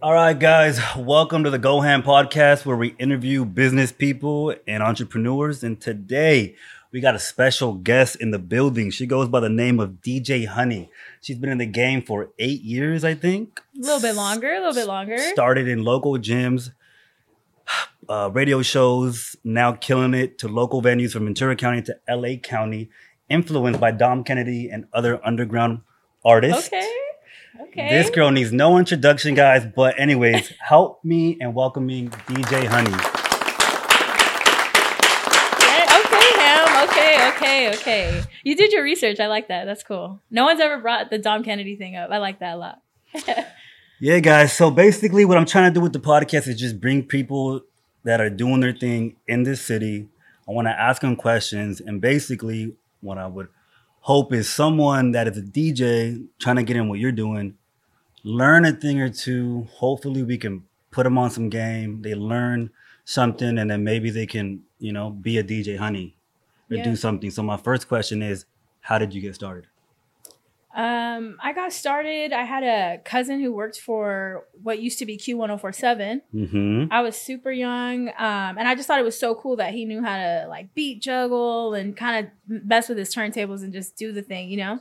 All right, guys, welcome to the Goham podcast where we interview business people and entrepreneurs. And today we got a special guest in the building. She goes by the name of DJ Honey. She's been in the game for eight years, I think. A little bit longer, a little bit longer. Started in local gyms, uh, radio shows, now killing it to local venues from Ventura County to LA County, influenced by Dom Kennedy and other underground artists. Okay. Okay. This girl needs no introduction, guys. But anyways, help me in welcoming DJ Honey. Yeah, okay, Ham. Okay, okay, okay. You did your research. I like that. That's cool. No one's ever brought the Dom Kennedy thing up. I like that a lot. Yeah, guys. So basically, what I'm trying to do with the podcast is just bring people that are doing their thing in this city. I want to ask them questions, and basically, what I would hope is someone that is a DJ trying to get in what you're doing, learn a thing or two. Hopefully, we can put them on some game. They learn something, and then maybe they can, you know, be a DJ honey or Yeah. do something. So my first question is, how did you get started? Um, I got started. I had a cousin who worked for what used to be Q1047. Mm-hmm. I was super young, um, and I just thought it was so cool that he knew how to like beat juggle and kind of mess with his turntables and just do the thing, you know.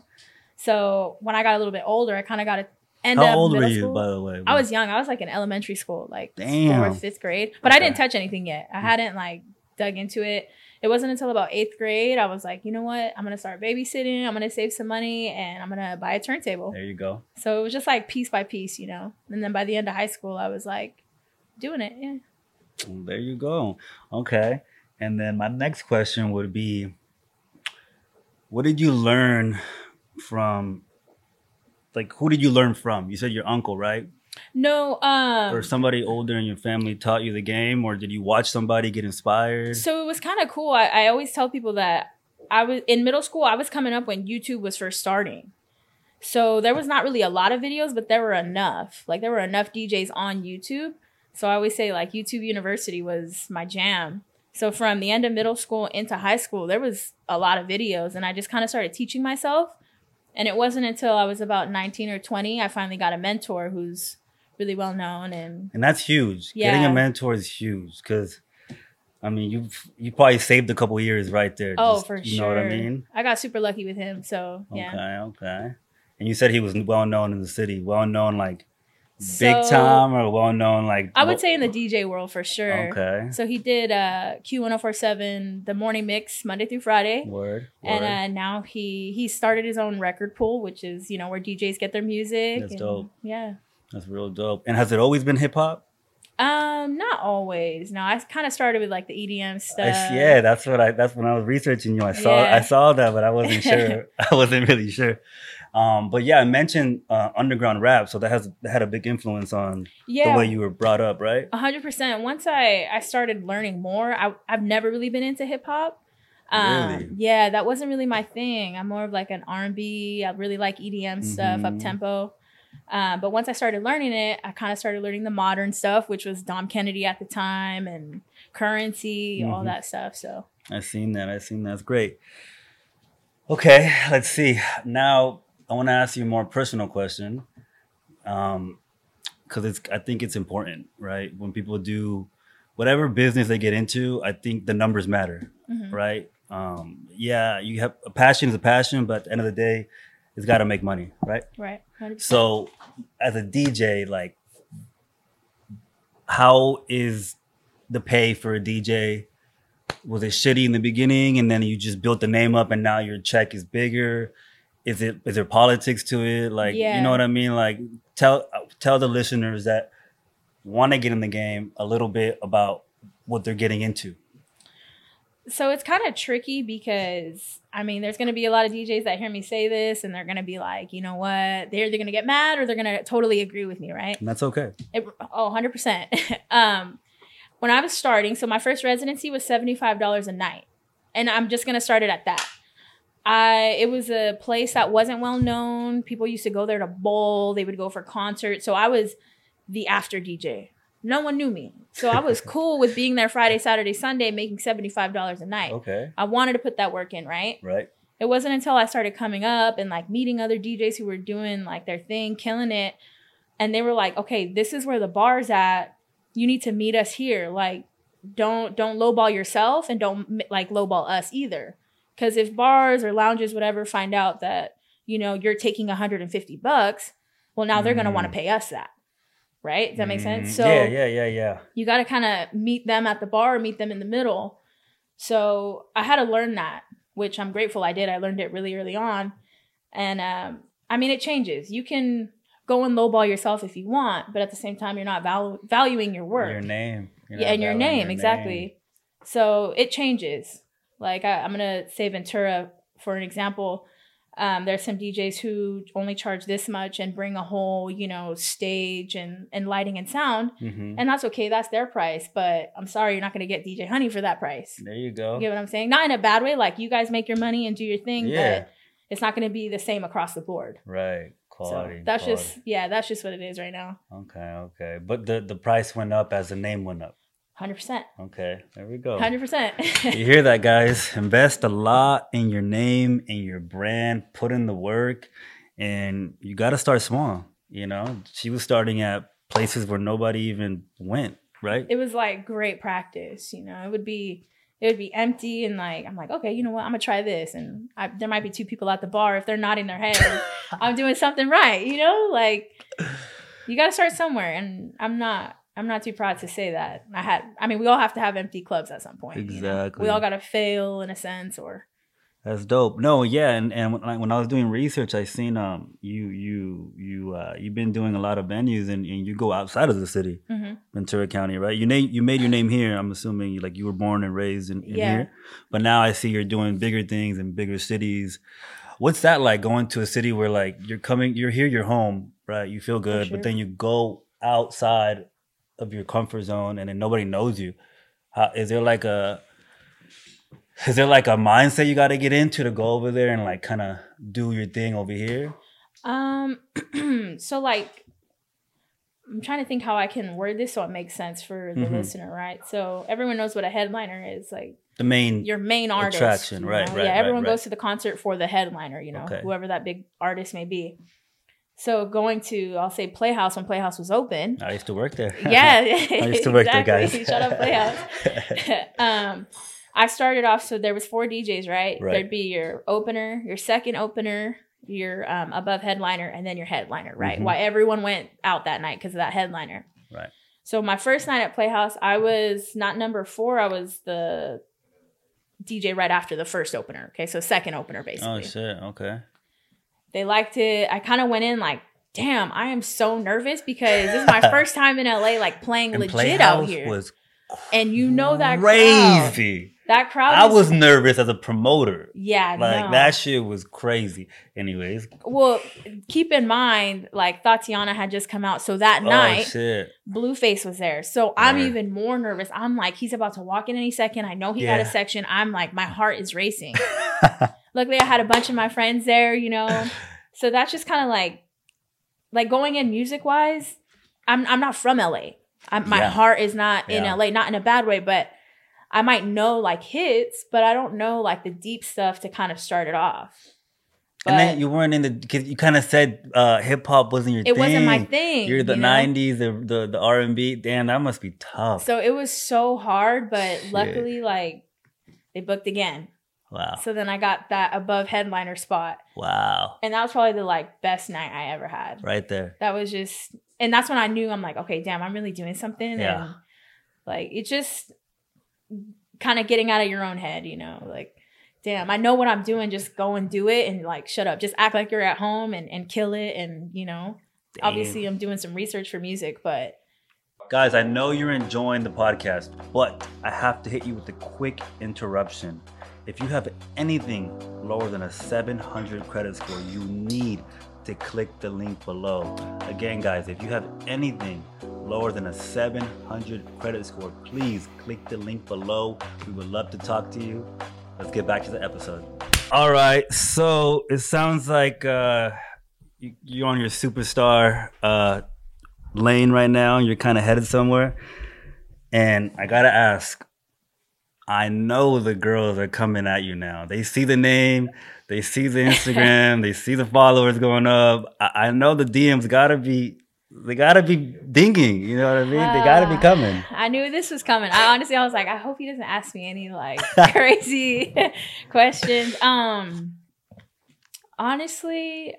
So when I got a little bit older, I kind of got to end How up old were you, school. by the way? I was young. I was like in elementary school, like Damn. fourth, fifth grade. But I didn't touch anything yet. I hadn't like dug into it. It wasn't until about eighth grade I was like, you know what? I'm gonna start babysitting. I'm gonna save some money and I'm gonna buy a turntable. There you go. So it was just like piece by piece, you know. And then by the end of high school, I was like doing it. Yeah. Mm, there you go. Okay. And then my next question would be what did you learn from like who did you learn from? You said your uncle, right? No, um or somebody older in your family taught you the game or did you watch somebody get inspired? So it was kind of cool. I, I always tell people that I was in middle school. I was coming up when YouTube was first starting. So there was not really a lot of videos, but there were enough. Like there were enough DJs on YouTube. So I always say like YouTube University was my jam. So from the end of middle school into high school, there was a lot of videos, and I just kind of started teaching myself. And it wasn't until I was about 19 or 20 I finally got a mentor who's really well known and and that's huge. Getting a mentor is huge cuz I mean, you you probably saved a couple years right there. oh just- for you sure. know what I mean? I got super lucky with him. So yeah. Okay, okay. And you said he was well known in the city, well known like big So- time or well known like I would say in the DJ world for sure. Okay. So he did uh, Q1047, the morning mix, Monday through Friday. Word. And word. uh, now he he started his own record pool, which is you know where DJs get their music. That's and- dope. Yeah. That's real dope. And has it always been hip hop? Um, not always. No, I kind of started with like the EDM stuff. yeah, that's what I. That's when I was researching you. I saw. Yeah. I saw that, but I wasn't sure. I wasn't really sure. Um, but yeah, I mentioned uh, underground rap, so that has that had a big influence on Yeah. the way you were brought up, right? A hundred percent. Once I I started learning more, I I've never really been into hip hop. Um, Really? Yeah, that wasn't really my thing. I'm more of like an R and B. I really like EDM stuff, Mhm. up tempo. Um, but once I started learning it, I kind of started learning the modern stuff, which was Dom Kennedy at the time and Curren$y, all Mhm. that stuff. So I seen that. I seen that. That's great. Okay, let's see. Now I want to ask you a more personal question, um, because it's. I think it's important, right? When people do whatever business they get into, I think the numbers matter, mhm. right? Um, yeah, you have a passion is a passion, but at the end of the day, it's got to make money, right? right, 100%. So, as a DJ, like, how is the pay for a DJ? Was it shitty in the beginning, and then you just built the name up, and now your check is bigger? Is it is there politics to it? Like, you know what I mean? Like, tell tell the listeners that want to get in the game a little bit about what they're getting into. So it's kind of tricky because I mean, there's going to be a lot of DJs that hear me say this, and they're going to be like, you know what? They're either going to get mad or they're going to totally agree with me, right? And that's okay. It, oh, 100%. um, when I was starting, so my first residency was $75 a night. And I'm just going to start it at that. I it was a place that wasn't well known. People used to go there to bowl, they would go for concerts. So I was the after DJ. No one knew me. So I was cool with being there Friday, Saturday, Sunday making $75 a night. Okay. I wanted to put that work in, right? Right. it wasn't until I started coming up and like meeting other DJs who were doing like their thing, killing it. and they were like, okay, this is where the bar's at. You need to meet us here. Like, don't don't lowball yourself and don't like lowball us either. Because if bars or lounges, whatever, find out that you know you're taking 150 bucks, well, now they're gonna want to Mm. pay us that, right? Does that make sense? Mm, So yeah, yeah, yeah, yeah. you got to kind of meet them at the bar, meet them in the middle. So I had to learn that, which I'm grateful I did. I learned it really early on, and um, I mean, it changes. You can go and lowball yourself if you want, but at the same time, you're not valu- valuing your work. Your name. You're yeah, and your name exactly. So it changes. Like I, I'm gonna say Ventura for an example. Um, there's some DJs who only charge this much and bring a whole, you know, stage and and lighting and sound, Mhm. and that's okay. That's their price. But I'm sorry, you're not gonna get DJ Honey for that price. There you go. You get what I'm saying? Not in a bad way. Like you guys make your money and do your thing, Yeah. but it's not gonna be the same across the board. Right. Quality. so that's quality. just yeah, that's just what it is right now. Okay, okay. But the the price went up as the name went up. Hundred percent. Okay, there we go. Hundred percent. You hear that, guys? Invest a lot in your name, in your brand, put in the work, and you got to start small. You know, she was starting at places where nobody even went, right? it was like great practice. You know, it would be it would be empty and like I'm like, okay, you know what? I'm gonna try this, and I, there might be two people at the bar. If they're nodding their head, I'm doing something right. You know, like you got to start somewhere, and I'm not. I'm not too proud to say that. I had. I mean, we all have to have empty clubs at some point. you know? Exactly. We all got to fail in a sense, or That's dope. No, yeah, and and when I, when I was doing research, I seen um you you you uh you've been doing a lot of venues and, and you go outside of the city, Mhm. Ventura County, right? You name you made your name here. I'm assuming like you were born and raised in, in Yeah. here, but now I see you're doing bigger things in bigger cities. What's that like going to a city where like you're coming, you're here, you're home, right? You feel good, sure. but then you go outside of your comfort zone and then nobody knows you. How, is there like a is there like a mindset you got to get into to go over there and like kind of do your thing over here? Um, so like, I'm trying to think how I can word this so it makes sense for the Mhm. listener, right? So everyone knows what a headliner is, like The main your main artist. Attraction, you right, know? right, Yeah, right, everyone right. goes to the concert for the headliner, you know, Okay. whoever that big artist may be. So going to, I'll say Playhouse when Playhouse was open. I used to work there. Yeah, I used to work there, guys. Shut up, Playhouse. um, I started off so there was four DJs, right? Right. There'd be your opener, your second opener, your um, above headliner, and then your headliner, right? Mhm. Why everyone went out that night because of that headliner. Right. So my first night at Playhouse, I was not number four. I was the DJ right after the first opener. Okay, so second opener basically oh shit. Okay. They liked it. I kind of went in like, damn, I am so nervous because this is my first time in LA, like playing And legit out here. and you know that crazy. That crowd. I is- was nervous as a promoter. yeah, Like no. that shit was crazy. Anyways, Well, keep in mind, like Thotiana had just come out, so that oh night shit. Blueface was there. So I'm Right. even more nervous. I'm like, he's about to walk in any second. I know he got a section. I'm like, my heart is racing. Luckily, I had a bunch of my friends there, you know. So that's just kind of like, like going in music wise. I'm I'm not from LA. I'm, my Yeah. heart is not in Yeah. LA, not in a bad way, but I might know like hits, but I don't know like the deep stuff to kind of start it off. and then you weren't in the because you kind of said uh, hip hop wasn't your it thing. wasn't my thing. You're the you know? '90s, the the, the R and B. Damn, that must be tough. So it was so hard, but Shit. luckily, like they booked again. wow, So then I got that above headliner spot, wow, and that was probably the like best night I ever had. right there. That was just, and that's when I knew I'm like, okay, damn, I'm really doing something. Yeah. And like it just kind of getting out of your own head, you know, like. Damn, I know what I'm doing. Just go and do it and like shut up. Just act like you're at home and, and kill it. And you know, Damn. obviously I'm doing some research for music, but Guys, I know you're enjoying the podcast, but I have to hit you with a quick interruption. If you have anything lower than a 700 credit score, you need to click the link below. Again, guys, if you have anything lower than a 700 credit score, please click the link below. We would love to talk to you. Let's get back to the episode. All right, so it sounds like uh, you- you're on your superstar uh, lane right now. You're kind of headed somewhere. And I gotta ask, I know the girls are coming at you now. They see the name, they see the Instagram, they see the followers going up. I, I know the DMs gotta be they gotta be dinging. You know what I mean? they gotta be Uh, coming. I knew this was coming. I honestly, I was like, I hope he doesn't ask me any like crazy questions. Um, honestly,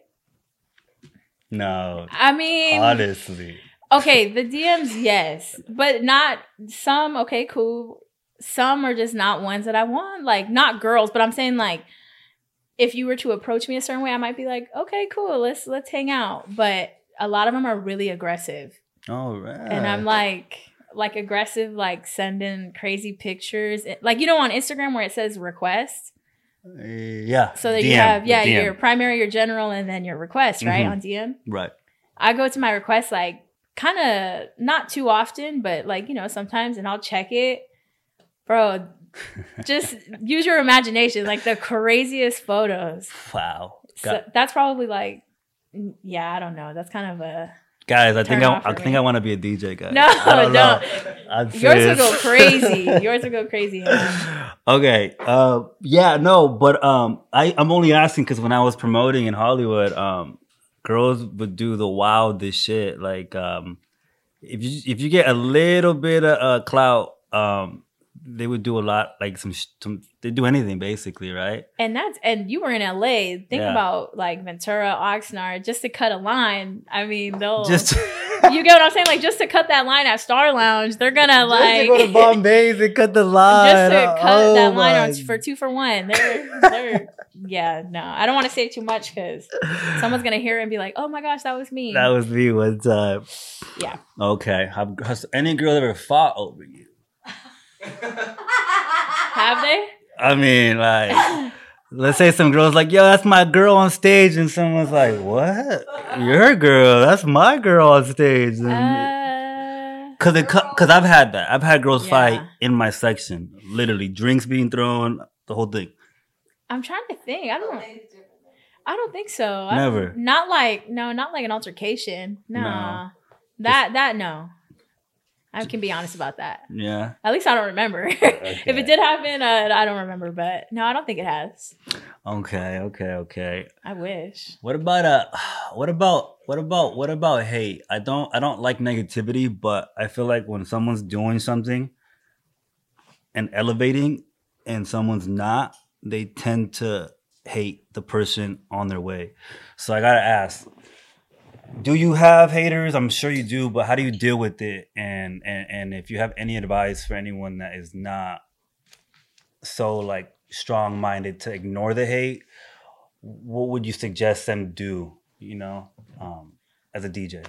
No, I mean, honestly. okay, the DMs, yes, but not some. Okay, cool. Some are just not ones that I want. Like not girls, but I'm saying like, if you were to approach me a certain way, I might be like, okay, cool, let's let's hang out. But a lot of them are really aggressive. All right. and I'm like like aggressive, like sending crazy pictures, like you know on Instagram where it says request, yeah. so that you have yeah DM. your primary, your general, and then your request right Mhm. on DM. right. I go to my request like kind of not too often, but like you know sometimes, and I'll check it, bro. Just use your imagination, like the craziest photos. Wow. So that's probably like, yeah, I don't know. That's kind of a guys, I think I, I think. I want to be a DJ guy. no, I don't. Yours will go crazy. Yours will go crazy. okay. Uh, yeah, no, but um, I I'm only asking because when I was promoting in Hollywood, um, girls would do the wildest shit. Like um, if you if you get a little bit of uh, clout, um, they would do a lot like some some they do anything basically, right? And that's and you were in LA. Think Yeah. about like Ventura, Oxnard, just to cut a line. I mean, they'll Just you get what I'm saying? Like just to cut that line at Star Lounge, they're gonna like to go to Bombay's and cut the line. just to cut Oh that line on for two for one. They're they're yeah, no. I don't want to say too much because someone's gonna hear it and be like, oh my gosh, that was me. That was me one time. Yeah. Okay. Have, has any girl ever fought over you? Have they? I mean, like, let's say some girl's like, yo, that's my girl on stage. And someone's like, what? Your girl? That's my girl on stage. And, Uh, Cause it, cause I've had that. I've had girls Yeah. fight in my section. Literally, drinks being thrown, the whole thing. I'm trying to think. I don't. I don't think so. Never. Not like no, not like an altercation. No. No. That that no. I can be honest about that. Yeah. At least I don't remember. if it did happen, uh, I don't remember. But no, I don't think it has. Okay. Okay. Okay. I wish. What about uh what about what about what about hate? I don't I don't like negativity, but I feel like when someone's doing something and elevating and someone's not, they tend to hate the person on their way. So I gotta ask, do you have haters? I'm sure you do, but how do you deal with it? And and, and if you have any advice for anyone that is not so like strong minded to ignore the hate, what would you suggest them do? You know, um, as a DJ.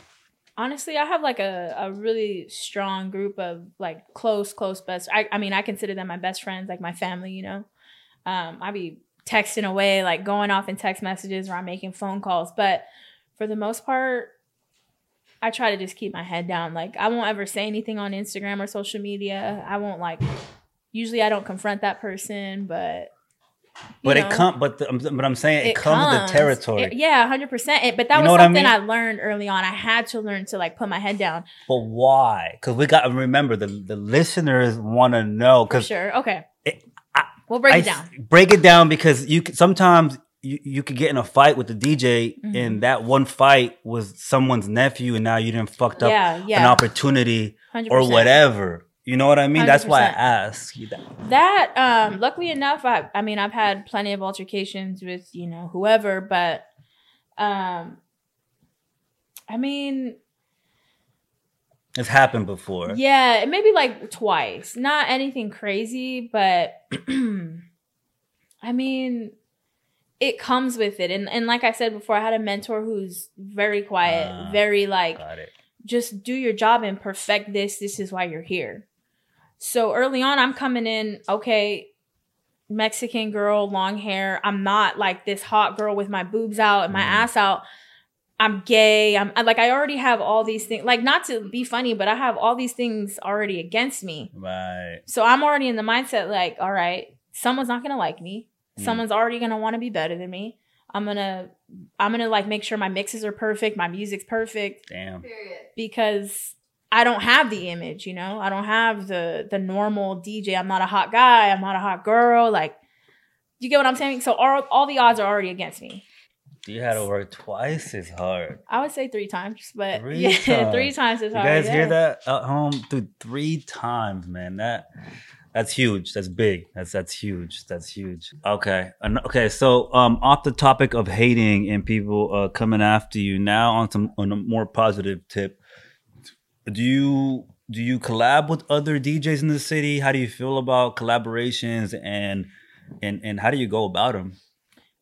Honestly, I have like a, a really strong group of like close, close best. I, I mean, I consider them my best friends, like my family, you know. Um, I be texting away, like going off in text messages or I'm making phone calls. But for the most part, I try to just keep my head down. Like I won't ever say anything on Instagram or social media. I won't like usually I don't confront that person, but But know, it come, but the, but I'm saying it, it comes, with the territory. It- yeah, hundred percent. But that You was what I something mean? I, learned early on. I had to learn to like put my head down. But why? Because we got to remember the the listeners want to know. Because sure. Okay. It- I- we'll break I it down. break it down because you sometimes you, you could get in a fight with the DJ, Mhm. and that one fight was someone's nephew, and now you didn't fucked up Yeah, an opportunity 100%. or whatever. You know what I mean? That's why I ask you that. That um luckily enough, I I mean I've had plenty of altercations with, you know, whoever, but um I mean, It's happened before. yeah, maybe like twice. Not anything crazy, but I mean it comes with it. And and like I said before, I had a mentor who's very quiet, Ah. very like just do your job and perfect this. This is why you're here. So early on, I'm coming in, okay, Mexican girl, long hair. I'm not like this hot girl with my boobs out and my Mhm. ass out. I'm gay. I'm like, I already have all these things, like, not to be funny, but I have all these things already against me. Right. So I'm already in the mindset, like, all right, someone's not gonna like me. Mm. Someone's already gonna want to be better than me. I'm gonna, I'm gonna like make sure my mixes are perfect, my music's perfect Damn. Because I don't have the image, you know. I don't have the the normal DJ. I'm not a hot guy. I'm not a hot girl. Like, you get what I'm saying? So all all the odds are already against me. You had to work twice as hard. I would say three times, but Three yeah, times. three times as You hard. guys yeah. hear that at home? Dude, three times, man. That that's huge. That's big. That's that's huge. That's huge. Okay. Okay. So um off the topic of hating and people uh coming after you, now on some on a more positive tip. Do you do you collab with other DJs in the city? How do you feel about collaborations and and and how do you go about them?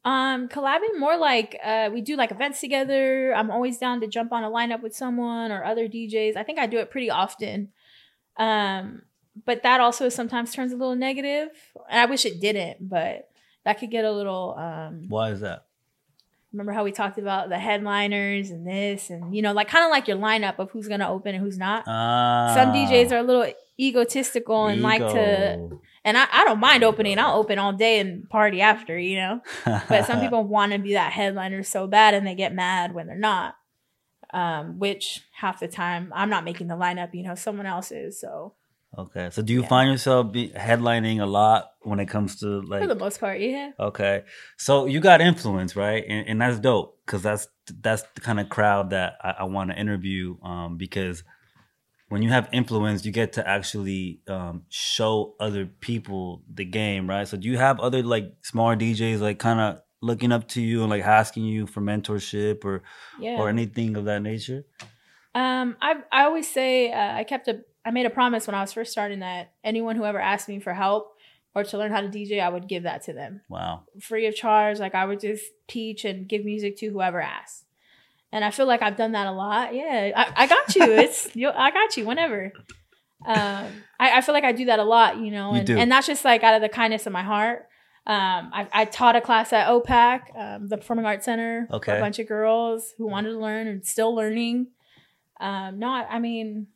Um, collabing more like uh, we do like events together. I'm always down to jump on a lineup with someone or other DJs. I think I do it pretty often. Um, but that also sometimes turns a little negative. And I wish it didn't, but that could get a little. Um, Why is that? remember how we talked about the headliners and this, and you know, like kind of like your lineup of who's gonna open and who's not. Ah, Some DJs are a little egotistical and like to, and I, I don't mind opening. I'll open all day and party after, you know. but some people want to be that headliner so bad and they get mad when they're not um which half the time i'm not making the lineup you know someone else is so Okay, so do you Yeah. find yourself be headlining a lot when it comes to like for the most part yeah Okay, so you got influence, right? And, and that's dope because that's that's the kind of crowd that I, I want to interview. Um, because when you have influence, you get to actually um, show other people the game, right? So do you have other like smaller DJs like kind of looking up to you and like asking you for mentorship or yeah or anything of that nature? um i i always say uh, i kept a i made a promise when i was first starting that anyone who ever asked me for help or to learn how to dj i would give that to them. Wow. free of charge like i would just teach and give music to whoever asked. And i feel like i've done that a lot. Yeah i, I got you. It's you i got you whenever. Um I, I feel like i do that a lot you know You and, do. and that's just like out of the kindness of my heart. Um i, I taught a class at OPAC um, the performing arts center for a bunch of girls who wanted to learn and still learning. Um no I, I mean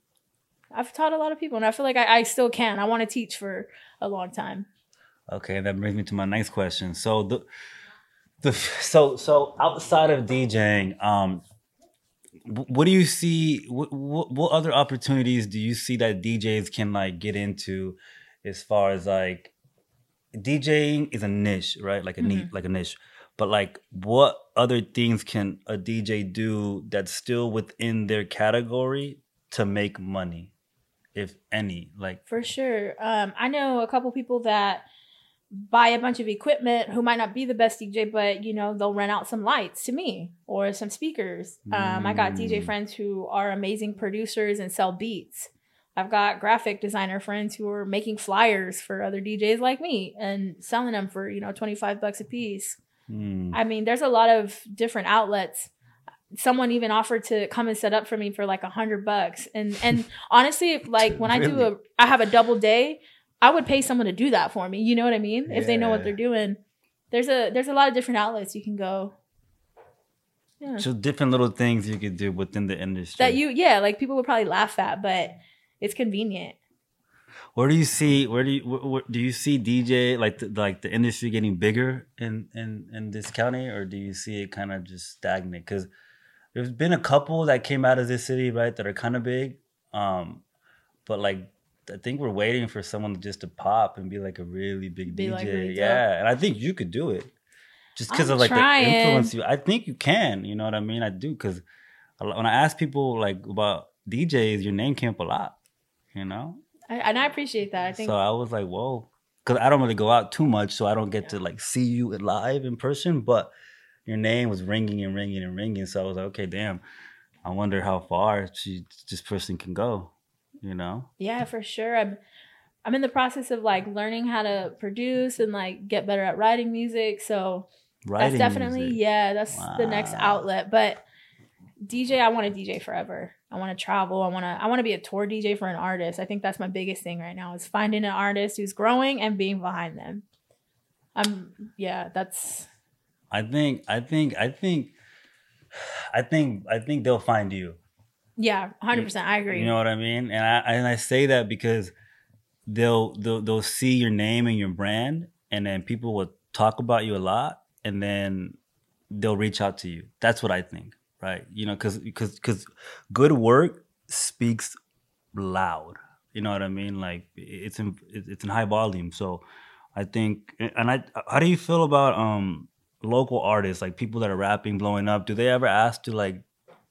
i've taught a lot of people and i feel like i, I still can i want to teach for a long time Okay, that brings me to my next question. So the the so so outside of DJing, um, what do you see? What, what what other opportunities do you see that DJs can like get into, as far as like DJing is a niche, right? Like a neat, like a niche. But like, what other things can a DJ do that's still within their category to make money, if any? Like, For sure. Um, I know a couple people that buy a bunch of equipment who might not be the best DJ, but you know they'll rent out some lights to me or some speakers. Um, I got DJ Mm. friends who are amazing producers and sell beats. I've got graphic designer friends who are making flyers for other DJs like me and selling them for you know twenty five bucks a piece. hmm, I mean, there's a lot of different outlets. Someone even offered to come and set up for me for like a hundred bucks. And and honestly, if, like when I do a, I have a double day, I would pay someone to do that for me. You know what I mean? If they know what they're doing. There's a there's a lot of different outlets you can go. Yeah. So different little things you could do within the industry. That you yeah, like people would probably laugh at, but it's convenient. Where do you see? Where do you? Where, where- do you see DJ like the, like the industry getting bigger in in in this county, or do you see it kind of just stagnant? Because there's been a couple that came out of this city, right, that are kind of big, um, but like. I think we're waiting for someone just to pop and be like a really big Be, DJ. like, really yeah, and I think you could do it, just because of like trying. the influence you. I think you can. You know what I mean? I do because when I ask people like about DJs, your name came up a lot. You know, I, and I appreciate that. I think so I was like, whoa, because I don't really go out too much, so I don't get to like see you live in person. But your name was ringing and ringing and ringing, so I was like, okay, damn. I wonder how far she this person can go. You know, Yeah, for sure. I'm I'm in the process of like learning how to produce and like get better at writing music. So writing. that's definitely music. yeah, that's the next outlet. But DJ, I want to DJ forever. I want to travel. I want to I want to be a tour DJ for an artist. I think that's my biggest thing right now is finding an artist who's growing and being behind them. I'm yeah, that's I think, I think, I think, I think, I think they'll find you. yeah, 100%. I agree. You know what I mean? And I and I say that because they'll they'll they'll see your name and your brand, and then people will talk about you a lot, and then they'll reach out to you. That's what I think, right? You know, because because because good work speaks loud. You know what I mean? Like it's in it's in high volume. So I think, and I how do you feel about um local artists, like people that are rapping, blowing up, do they ever ask to like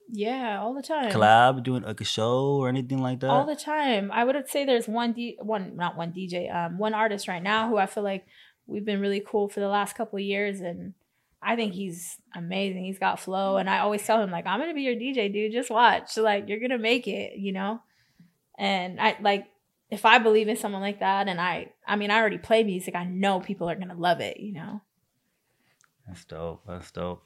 Yeah, all the time. collab, doing like a show or anything like that? all the time. I would say there's one D, one not one DJ, um, one artist right now who I feel like we've been really cool for the last couple of years, and I think he's amazing. He's got flow, and I always tell him like, I'm gonna be your DJ, dude. Just watch, like you're gonna make it, you know. And I like if I believe in someone like that, and I, I mean, I already play music. I know people are gonna love it, you know. That's dope. That's dope.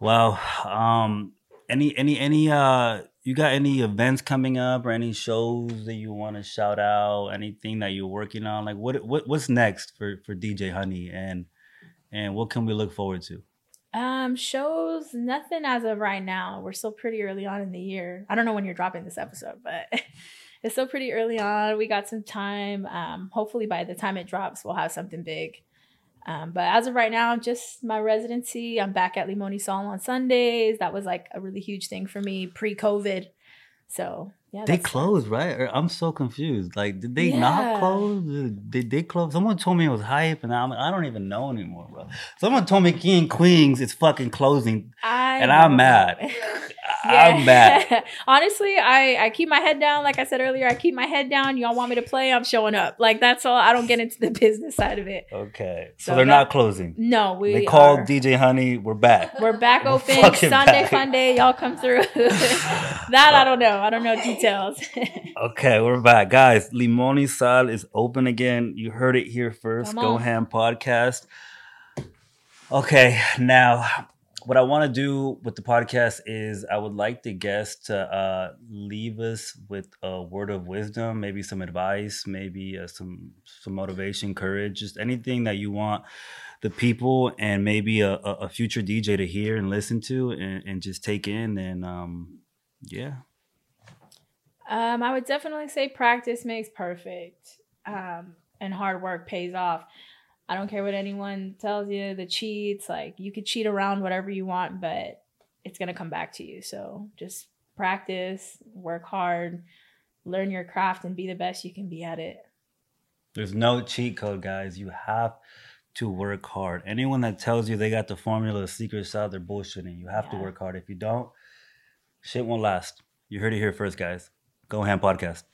Well, um, any any any uh you got any events coming up or any shows that you want to shout out? Anything that you're working on? Like what what what's next for for DJ Honey and and what can we look forward to? Um, shows nothing as of right now. We're still pretty early on in the year. I don't know when you're dropping this episode, but it's still pretty early on. We got some time. Um, hopefully by the time it drops, we'll have something big. Um, but as of right now, just my residency. I'm back at Limoni Sol on Sundays. That was like a really huge thing for me pre-COVID. So yeah, They closed, right? I'm so confused. Like, did they Yeah. not close? Did they close? Someone told me it was hype, and I'm, I don't even know anymore, bro. Someone told me King Queens is fucking closing. I And I'm know. mad. I'm mad. Honestly, I I keep my head down. Like I said earlier, I keep my head down. Y'all want me to play? I'm showing up. Like that's all. I don't get into the business side of it. Okay, so, So they're that- not closing. No, we they called are- DJ Honey. We're back. We're back We're open Sunday back. fun day. Y'all come through. that I don't know. I don't know details. Okay, we're back, guys. Limoni Sal is open again. You heard it here first. Go. Ham podcast. Okay, now what I want to do with the podcast is I would like the guests to uh, leave us with a word of wisdom, maybe some advice, maybe uh, some some motivation, courage, just anything that you want the people and maybe a, a, a future DJ to hear and listen to and, and just take in. And um, yeah, Um, I would definitely say practice makes perfect, um, and hard work pays off. I don't care what anyone tells you, the cheats, like you could cheat around whatever you want, but it's gonna come back to you. So just practice, work hard, learn your craft, and be the best you can be at it. There's no cheat code, guys. You have to work hard. Anyone that tells you they got the formula, the secret sauce, they're bullshitting. You have to work hard. If you don't, shit won't last. You heard it here first, guys. Go Ham Podcast.